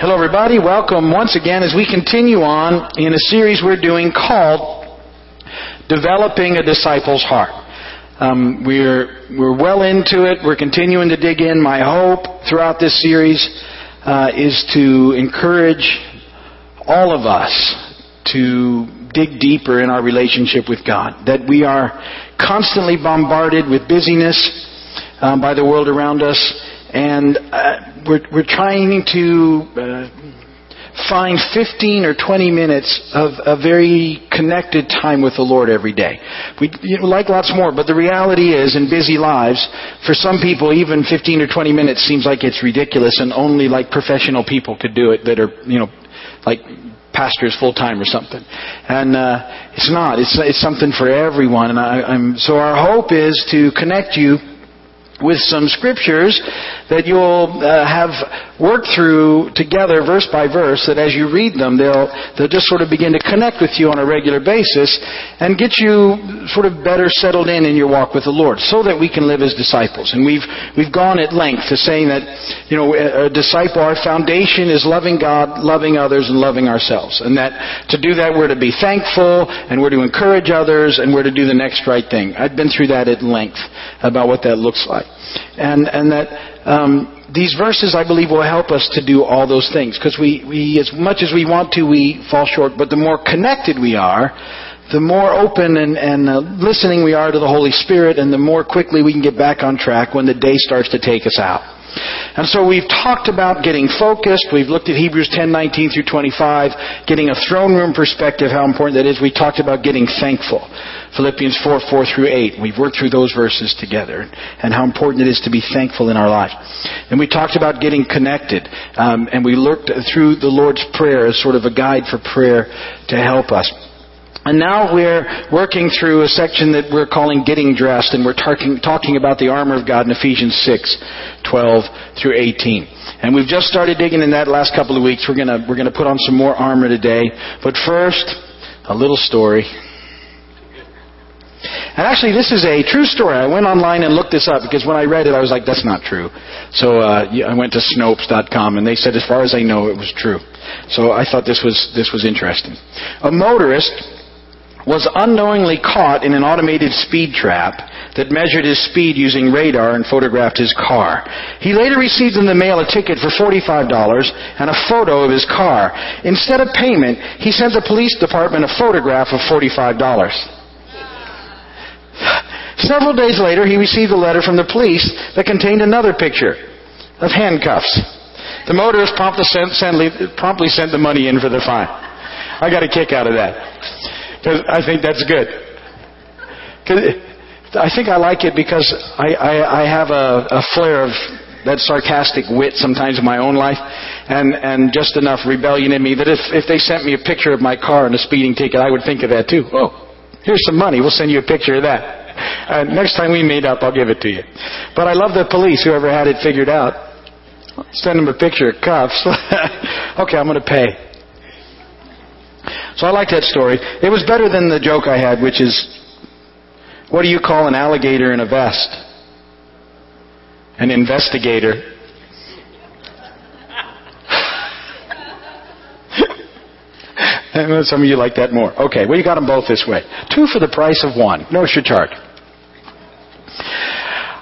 Hello, everybody. Welcome once again as we continue on in a series we're doing called Developing a Disciple's Heart. Um, we're we're well into it. We're continuing to dig in. My hope throughout this series uh, is to encourage all of us to dig deeper in our relationship with God. That we are constantly bombarded with busyness um, by the world around us and uh, we're, we're trying to uh, find 15 or 20 minutes of a very connected time with the Lord every day. We you know, like lots more, but the reality is, in busy lives, for some people, even 15 or 20 minutes seems like it's ridiculous, and only like professional people could do it that are, you know, like pastors full time or something. And uh, it's not. It's it's something for everyone. And I, I'm so our hope is to connect you with some scriptures that you'll uh, have worked through together verse by verse that as you read them they'll they'll just sort of begin to connect with you on a regular basis and get you sort of better settled in in your walk with the Lord so that we can live as disciples. And we've we've gone at length to saying that you know a, a disciple our foundation is loving God loving others and loving ourselves. And that to do that we're to be thankful and we're to encourage others and we're to do the next right thing. I've been through that at length about what that looks like and, and that um, these verses, I believe, will help us to do all those things. Because we, we, as much as we want to, we fall short. But the more connected we are, the more open and, and uh, listening we are to the Holy Spirit, and the more quickly we can get back on track when the day starts to take us out. And so we've talked about getting focused. We've looked at Hebrews 10:19 through 25, getting a throne room perspective, how important that is. We talked about getting thankful. Philippians 4, 4 through 8. We've worked through those verses together and how important it is to be thankful in our life. And we talked about getting connected. Um, and we looked through the Lord's Prayer as sort of a guide for prayer to help us. And now we're working through a section that we're calling Getting Dressed, and we're talking, talking about the armor of God in Ephesians 6, 12 through 18. And we've just started digging in that last couple of weeks. We're gonna, we're gonna put on some more armor today. But first, a little story. And actually, this is a true story. I went online and looked this up because when I read it, I was like, that's not true. So uh, I went to Snopes.com and they said, as far as I know, it was true. So I thought this was, this was interesting. A motorist was unknowingly caught in an automated speed trap that measured his speed using radar and photographed his car. He later received in the mail a ticket for $45 and a photo of his car. Instead of payment, he sent the police department a photograph of $45. Several days later, he received a letter from the police that contained another picture of handcuffs. The motorist promptly sent, promptly sent the money in for the fine. I got a kick out of that. Because I think that's good. I think I like it because I, I, I have a, a flair of that sarcastic wit sometimes in my own life, and, and just enough rebellion in me that if, if they sent me a picture of my car and a speeding ticket, I would think of that too. Oh, here's some money. We'll send you a picture of that. Uh, next time we meet up, I'll give it to you. But I love the police, whoever had it figured out. Send them a picture of cuffs. okay, I'm going to pay. So I like that story. It was better than the joke I had, which is, what do you call an alligator in a vest? An investigator. Some of you like that more. Okay, well, you got them both this way. Two for the price of one. No charge.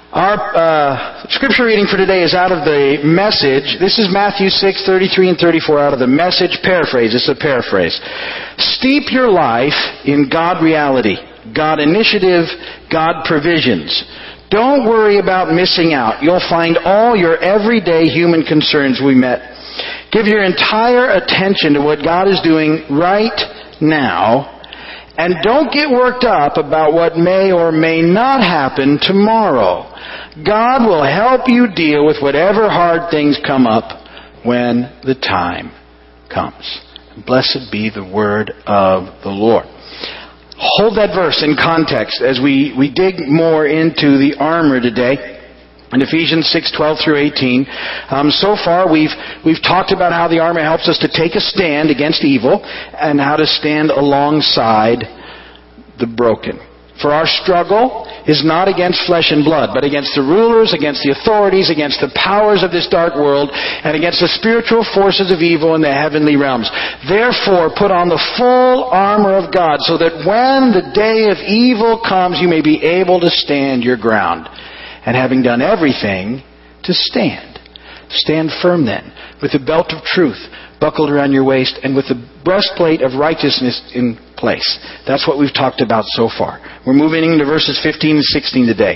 Our uh, scripture reading for today is out of the message. This is Matthew 6, 33 and 34 out of the message paraphrase. It's a paraphrase. Steep your life in God reality, God initiative, God provisions. Don't worry about missing out. You'll find all your everyday human concerns we met. Give your entire attention to what God is doing right now and don't get worked up about what may or may not happen tomorrow. God will help you deal with whatever hard things come up when the time comes. Blessed be the word of the Lord. Hold that verse in context as we, we dig more into the armor today. In Ephesians 6, 12 through 18, um, so far we've, we've talked about how the armor helps us to take a stand against evil and how to stand alongside the broken. For our struggle is not against flesh and blood, but against the rulers, against the authorities, against the powers of this dark world, and against the spiritual forces of evil in the heavenly realms. Therefore, put on the full armor of God, so that when the day of evil comes, you may be able to stand your ground. And having done everything, to stand. Stand firm then, with the belt of truth buckled around your waist, and with the breastplate of righteousness in place. That's what we've talked about so far. We're moving into verses 15 and 16 today.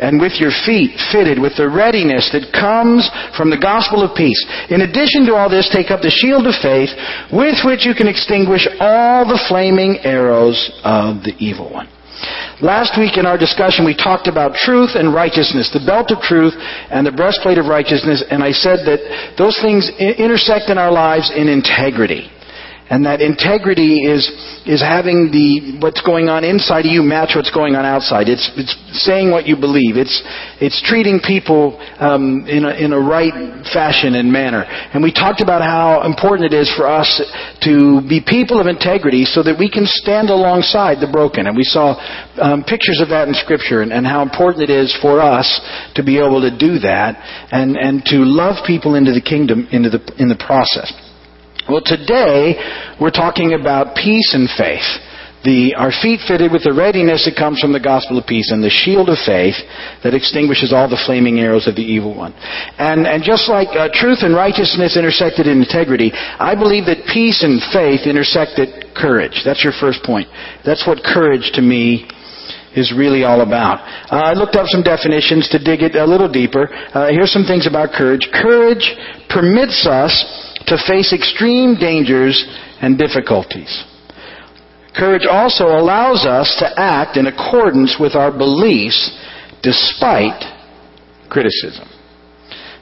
And with your feet fitted with the readiness that comes from the gospel of peace. In addition to all this, take up the shield of faith with which you can extinguish all the flaming arrows of the evil one. Last week in our discussion, we talked about truth and righteousness, the belt of truth and the breastplate of righteousness, and I said that those things intersect in our lives in integrity. And that integrity is, is having the, what's going on inside of you match what's going on outside. It's, it's saying what you believe. It's, it's treating people um, in, a, in a right fashion and manner. And we talked about how important it is for us to be people of integrity so that we can stand alongside the broken. And we saw um, pictures of that in Scripture and, and how important it is for us to be able to do that and, and to love people into the kingdom into the, in the process. Well, today we're talking about peace and faith. The, our feet fitted with the readiness that comes from the gospel of peace and the shield of faith that extinguishes all the flaming arrows of the evil one. And, and just like uh, truth and righteousness intersected in integrity, I believe that peace and faith intersected courage. That's your first point. That's what courage to me is really all about. Uh, I looked up some definitions to dig it a little deeper. Uh, here's some things about courage. Courage permits us to face extreme dangers and difficulties. Courage also allows us to act in accordance with our beliefs despite criticism.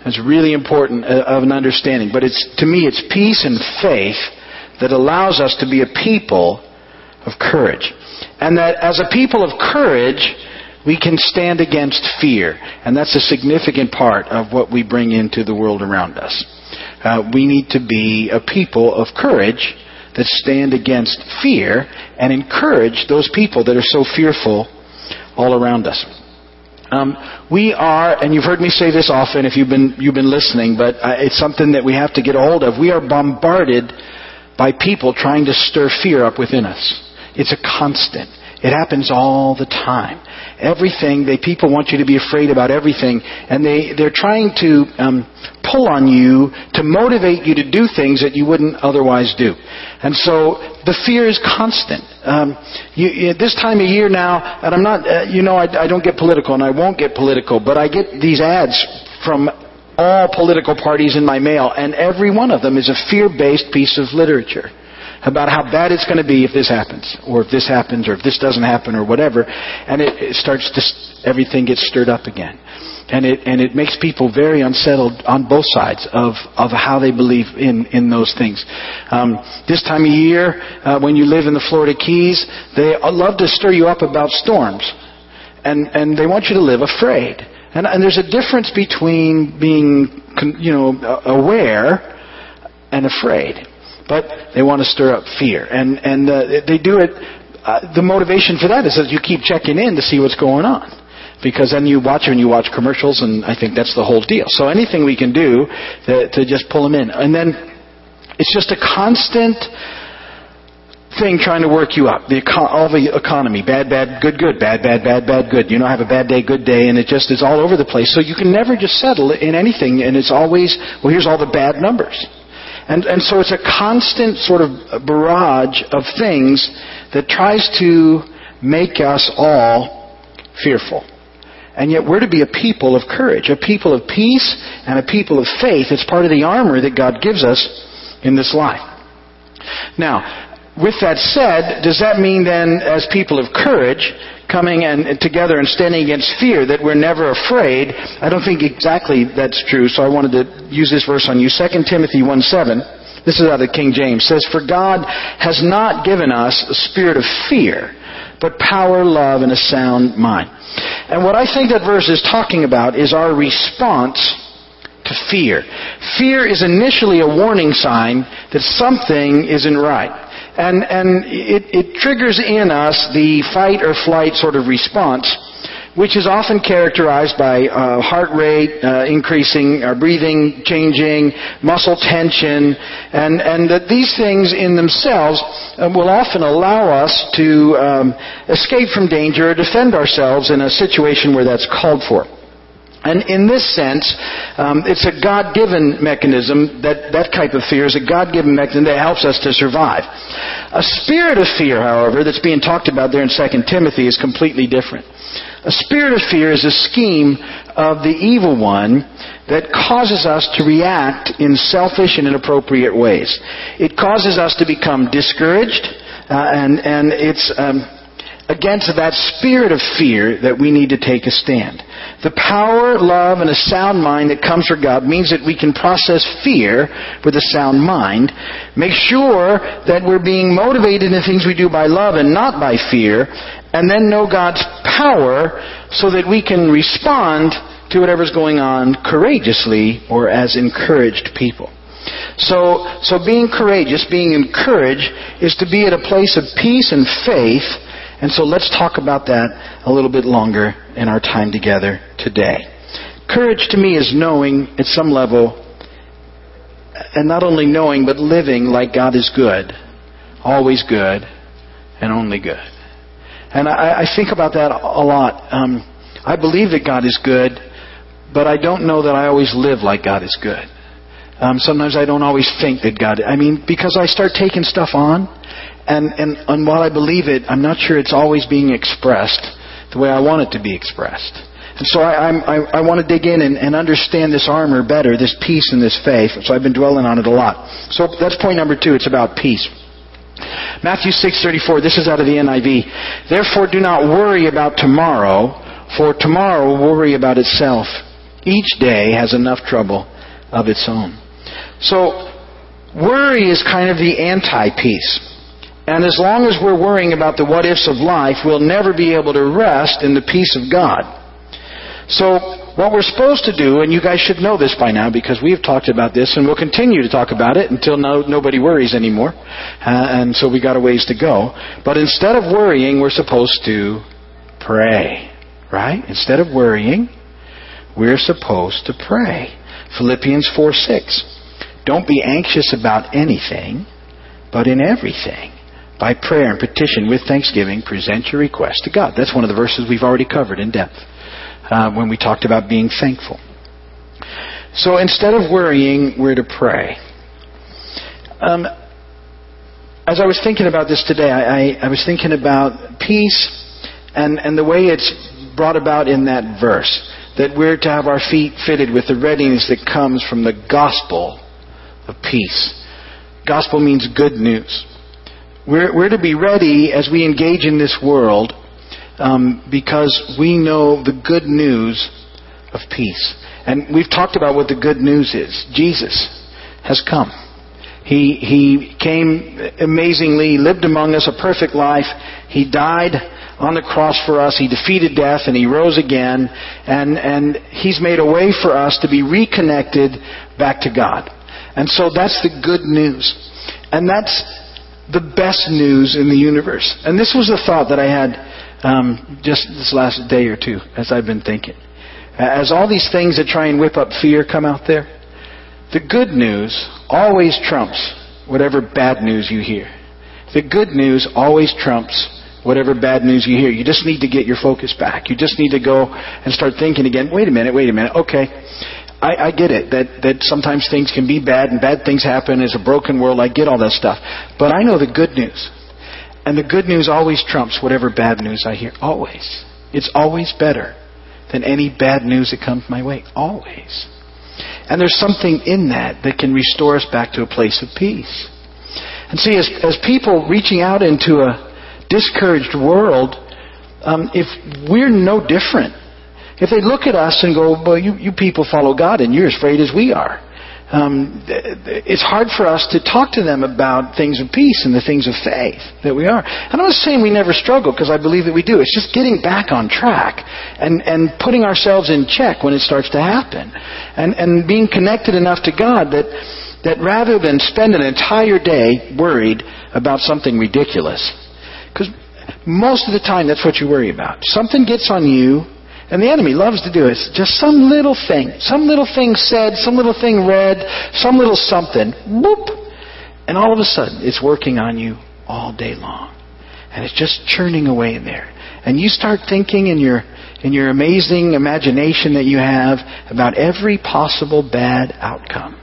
That's really important uh, of an understanding. But it's, to me, it's peace and faith that allows us to be a people of courage. And that as a people of courage, we can stand against fear. And that's a significant part of what we bring into the world around us. Uh, we need to be a people of courage that stand against fear and encourage those people that are so fearful all around us. Um, we are, and you've heard me say this often if you've been you've been listening, but uh, it's something that we have to get a hold of. We are bombarded by people trying to stir fear up within us. It's a constant. It happens all the time. Everything, they, people want you to be afraid about everything, and they, they're trying to um, pull on you to motivate you to do things that you wouldn't otherwise do. And so the fear is constant. Um, you, this time of year now, and I'm not, uh, you know, I, I don't get political, and I won't get political, but I get these ads from all political parties in my mail, and every one of them is a fear-based piece of literature about how bad it's going to be if this happens, or if this happens, or if this doesn't happen, or whatever. And it, it starts to, everything gets stirred up again. And it, and it makes people very unsettled on both sides of, of how they believe in, in those things. Um, this time of year, uh, when you live in the Florida Keys, they love to stir you up about storms. And, and they want you to live afraid. And, and there's a difference between being, you know, aware and afraid but they want to stir up fear. And, and uh, they do it, uh, the motivation for that is that you keep checking in to see what's going on. Because then you watch and you watch commercials, and I think that's the whole deal. So anything we can do to, to just pull them in. And then it's just a constant thing trying to work you up. The all the economy, bad, bad, good, good, bad, bad, bad, bad, good. You know, have a bad day, good day, and it just is all over the place. So you can never just settle in anything, and it's always, well, here's all the bad numbers. And, and so it's a constant sort of barrage of things that tries to make us all fearful. And yet we're to be a people of courage, a people of peace, and a people of faith. It's part of the armor that God gives us in this life. Now, with that said, does that mean then, as people of courage, coming and together and standing against fear that we're never afraid. I don't think exactly that's true, so I wanted to use this verse on you. 2 Timothy 1 7. This is out of the King James. says, For God has not given us a spirit of fear, but power, love, and a sound mind. And what I think that verse is talking about is our response to fear. Fear is initially a warning sign that something isn't right. And, and it, it triggers in us the fight or flight sort of response which is often characterized by uh, heart rate uh, increasing, uh, breathing changing, muscle tension, and, and that these things in themselves uh, will often allow us to um, escape from danger or defend ourselves in a situation where that's called for. And in this sense, um, it's a God-given mechanism, that, that type of fear is a God-given mechanism that helps us to survive. A spirit of fear, however, that's being talked about there in 2 Timothy is completely different. A spirit of fear is a scheme of the evil one that causes us to react in selfish and inappropriate ways. It causes us to become discouraged, uh, and, and it's, um, against that spirit of fear that we need to take a stand. The power, love, and a sound mind that comes from God means that we can process fear with a sound mind, make sure that we're being motivated in things we do by love and not by fear, and then know God's power so that we can respond to whatever's going on courageously or as encouraged people. So, so being courageous, being encouraged, is to be at a place of peace and faith and so let's talk about that a little bit longer in our time together today. Courage to me is knowing at some level, and not only knowing, but living like God is good, always good, and only good. And I, I think about that a lot. Um, I believe that God is good, but I don't know that I always live like God is good. Um, sometimes I don't always think that God. I mean, because I start taking stuff on, and, and, and while I believe it, I'm not sure it's always being expressed the way I want it to be expressed. And so I, I, I want to dig in and, and understand this armor better, this peace and this faith. So I've been dwelling on it a lot. So that's point number two. It's about peace. Matthew 6:34. This is out of the NIV. Therefore, do not worry about tomorrow, for tomorrow will worry about itself. Each day has enough trouble of its own. So, worry is kind of the anti-peace. And as long as we're worrying about the what ifs of life, we'll never be able to rest in the peace of God. So, what we're supposed to do, and you guys should know this by now because we have talked about this and we'll continue to talk about it until no, nobody worries anymore. Uh, and so we got a ways to go. But instead of worrying, we're supposed to pray. Right? Instead of worrying, we're supposed to pray. Philippians 4 6. Don't be anxious about anything, but in everything by prayer and petition with thanksgiving, present your request to God. That's one of the verses we've already covered in depth uh, when we talked about being thankful. So instead of worrying, we're to pray. Um, as I was thinking about this today, I, I, I was thinking about peace and, and the way it's brought about in that verse. That we're to have our feet fitted with the readiness that comes from the gospel of peace. Gospel means good news. We're, we're to be ready as we engage in this world um, because we know the good news of peace. And we've talked about what the good news is. Jesus has come. He, he came amazingly, lived among us a perfect life. He died on the cross for us. He defeated death and he rose again. And, and he's made a way for us to be reconnected back to God. And so that's the good news. And that's the best news in the universe. And this was a thought that I had um, just this last day or two as I've been thinking. As all these things that try and whip up fear come out there, the good news always trumps whatever bad news you hear. The good news always trumps whatever bad news you hear. You just need to get your focus back. You just need to go and start thinking again. Wait a minute, wait a minute. Okay, I, I get it that that sometimes things can be bad and bad things happen. It's a broken world. I get all that stuff, but I know the good news, and the good news always trumps whatever bad news I hear. Always, it's always better than any bad news that comes my way. Always, and there's something in that that can restore us back to a place of peace. And see, as as people reaching out into a discouraged world, um, if we're no different if they look at us and go, well, you, you people follow God and you're as afraid as we are, um, it's hard for us to talk to them about things of peace and the things of faith that we are. And I'm not saying we never struggle because I believe that we do. It's just getting back on track and, and putting ourselves in check when it starts to happen. And, and being connected enough to God that that rather than spend an entire day worried about something ridiculous, because most of the time that's what you worry about. Something gets on you, and the enemy loves to do it. It's just some little thing, some little thing said, some little thing read, some little something, whoop, and all of a sudden it's working on you all day long. And it's just churning away in there. And you start thinking in your in your amazing imagination that you have about every possible bad outcome.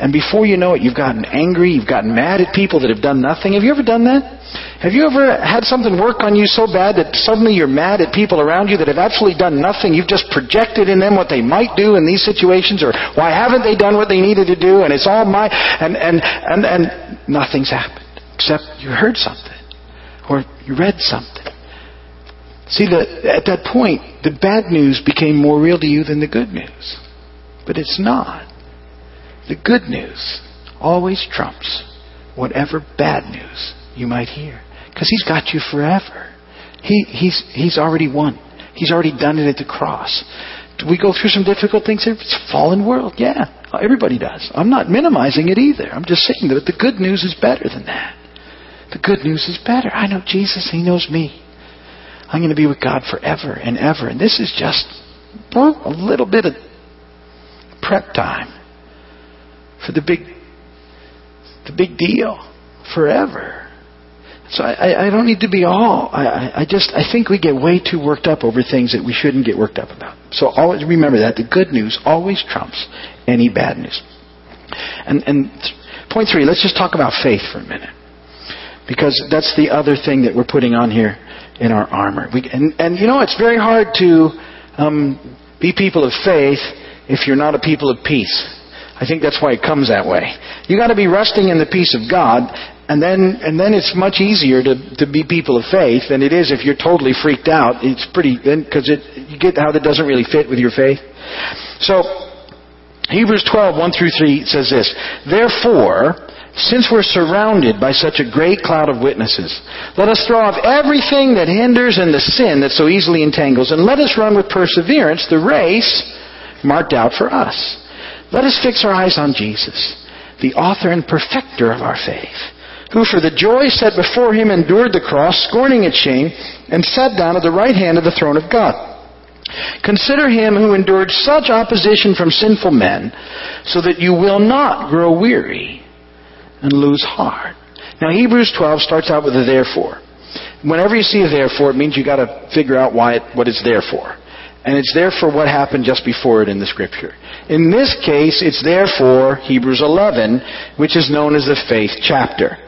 And before you know it, you've gotten angry, you've gotten mad at people that have done nothing. Have you ever done that? Have you ever had something work on you so bad that suddenly you're mad at people around you that have absolutely done nothing? You've just projected in them what they might do in these situations or why haven't they done what they needed to do and it's all my, and, and, and, and nothing's happened except you heard something or you read something. See, the, at that point, the bad news became more real to you than the good news. But it's not. The good news always trumps whatever bad news you might hear. Because He's got you forever. He, he's, he's already won. He's already done it at the cross. Do we go through some difficult things here? It's a fallen world. Yeah, everybody does. I'm not minimizing it either. I'm just saying that the good news is better than that. The good news is better. I know Jesus. He knows me. I'm going to be with God forever and ever. And this is just a little bit of prep time for the big, the big deal forever. So I, I don't need to be all. I, I just I think we get way too worked up over things that we shouldn't get worked up about. So always remember that the good news always trumps any bad news. And and point three, let's just talk about faith for a minute, because that's the other thing that we're putting on here in our armor. We, and and you know it's very hard to um, be people of faith if you're not a people of peace. I think that's why it comes that way. You got to be resting in the peace of God, and then and then it's much easier to to be people of faith than it is if you're totally freaked out. It's pretty because you get how that doesn't really fit with your faith. So Hebrews 12, 1 through 3 says this, Therefore, since we're surrounded by such a great cloud of witnesses, let us throw off everything that hinders and the sin that so easily entangles, and let us run with perseverance the race marked out for us let us fix our eyes on Jesus, the author and perfecter of our faith, who for the joy set before him endured the cross, scorning its shame, and sat down at the right hand of the throne of God. Consider him who endured such opposition from sinful men, so that you will not grow weary and lose heart. Now Hebrews 12 starts out with a therefore. Whenever you see a therefore, it means you've got to figure out why it, what it's there for. And it's there for what happened just before it in the scripture. In this case, it's there for Hebrews 11, which is known as the faith chapter.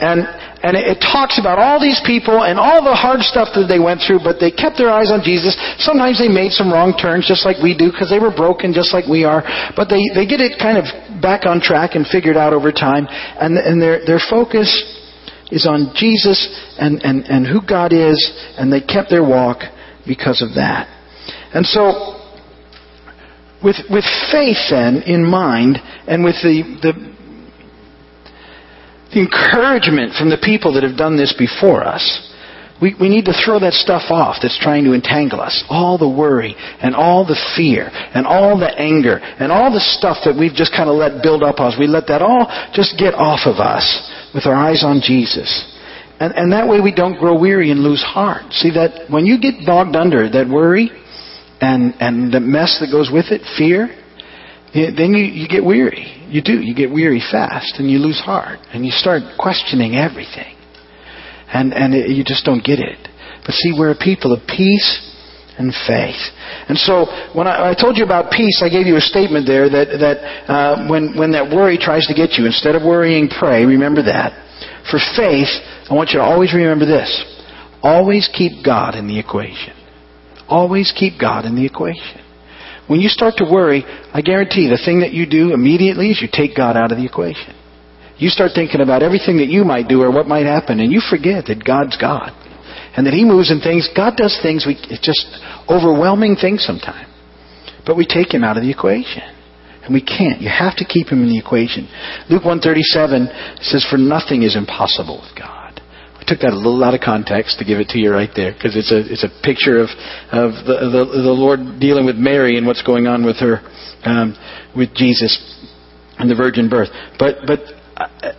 And, and it talks about all these people and all the hard stuff that they went through, but they kept their eyes on Jesus. Sometimes they made some wrong turns, just like we do, because they were broken, just like we are. But they, they get it kind of back on track and figured out over time. And, and their, their focus is on Jesus and, and, and who God is, and they kept their walk because of that. And so, with, with faith then in mind, and with the, the, the encouragement from the people that have done this before us, we, we need to throw that stuff off that's trying to entangle us. All the worry, and all the fear, and all the anger, and all the stuff that we've just kind of let build up us. We let that all just get off of us with our eyes on Jesus. And, and that way we don't grow weary and lose heart. See that when you get bogged under that worry, and, and the mess that goes with it, fear, then you, you get weary. You do. You get weary fast and you lose heart and you start questioning everything. And, and it, you just don't get it. But see, we're a people of peace and faith. And so, when I, I, told you about peace, I gave you a statement there that, that uh, when, when that worry tries to get you, instead of worrying, pray. Remember that. For faith, I want you to always remember this. Always keep God in the equation. Always keep God in the equation. When you start to worry, I guarantee the thing that you do immediately is you take God out of the equation. You start thinking about everything that you might do or what might happen, and you forget that God's God. And that He moves in things. God does things, we, it's just overwhelming things sometimes. But we take Him out of the equation. And we can't. You have to keep Him in the equation. Luke 137 says, For nothing is impossible with God. Took that a little out of context to give it to you right there because it's a it's a picture of of the, the, the Lord dealing with Mary and what's going on with her um, with Jesus. and the virgin birth. But, but uh,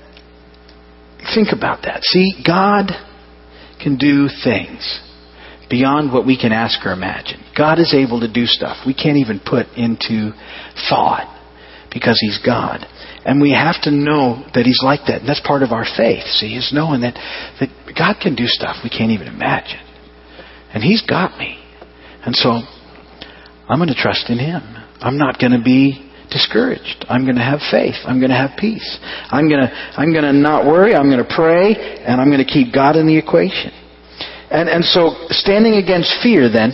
think about that. See, God can do things beyond what we can ask or imagine. God is able to do stuff we can't even put into thought because He's God. And we have to know that He's like that. And that's part of our faith, see, is knowing that, that God can do stuff we can't even imagine. And He's got me. And so, I'm going to trust in Him. I'm not going to be discouraged. I'm going to have faith. I'm going to have peace. I'm going to, I'm going to not worry. I'm going to pray. And I'm going to keep God in the equation. And, and so, standing against fear then,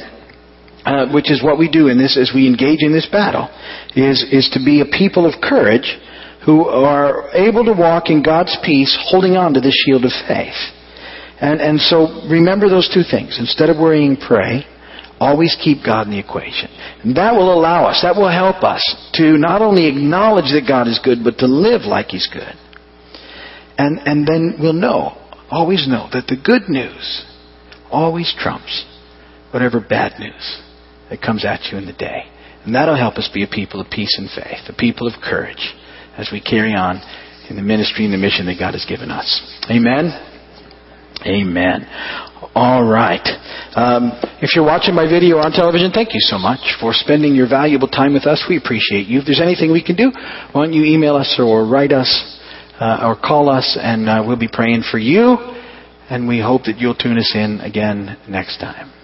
uh, which is what we do in this as we engage in this battle, is, is to be a people of courage who are able to walk in God's peace, holding on to the shield of faith. And, and so remember those two things. Instead of worrying, pray. Always keep God in the equation. And that will allow us, that will help us to not only acknowledge that God is good, but to live like He's good. And, and then we'll know, always know, that the good news always trumps whatever bad news that comes at you in the day. And that'll help us be a people of peace and faith, a people of courage as we carry on in the ministry and the mission that God has given us. Amen? Amen. All right. Um, if you're watching my video on television, thank you so much for spending your valuable time with us. We appreciate you. If there's anything we can do, why don't you email us or write us uh, or call us, and uh, we'll be praying for you. And we hope that you'll tune us in again next time.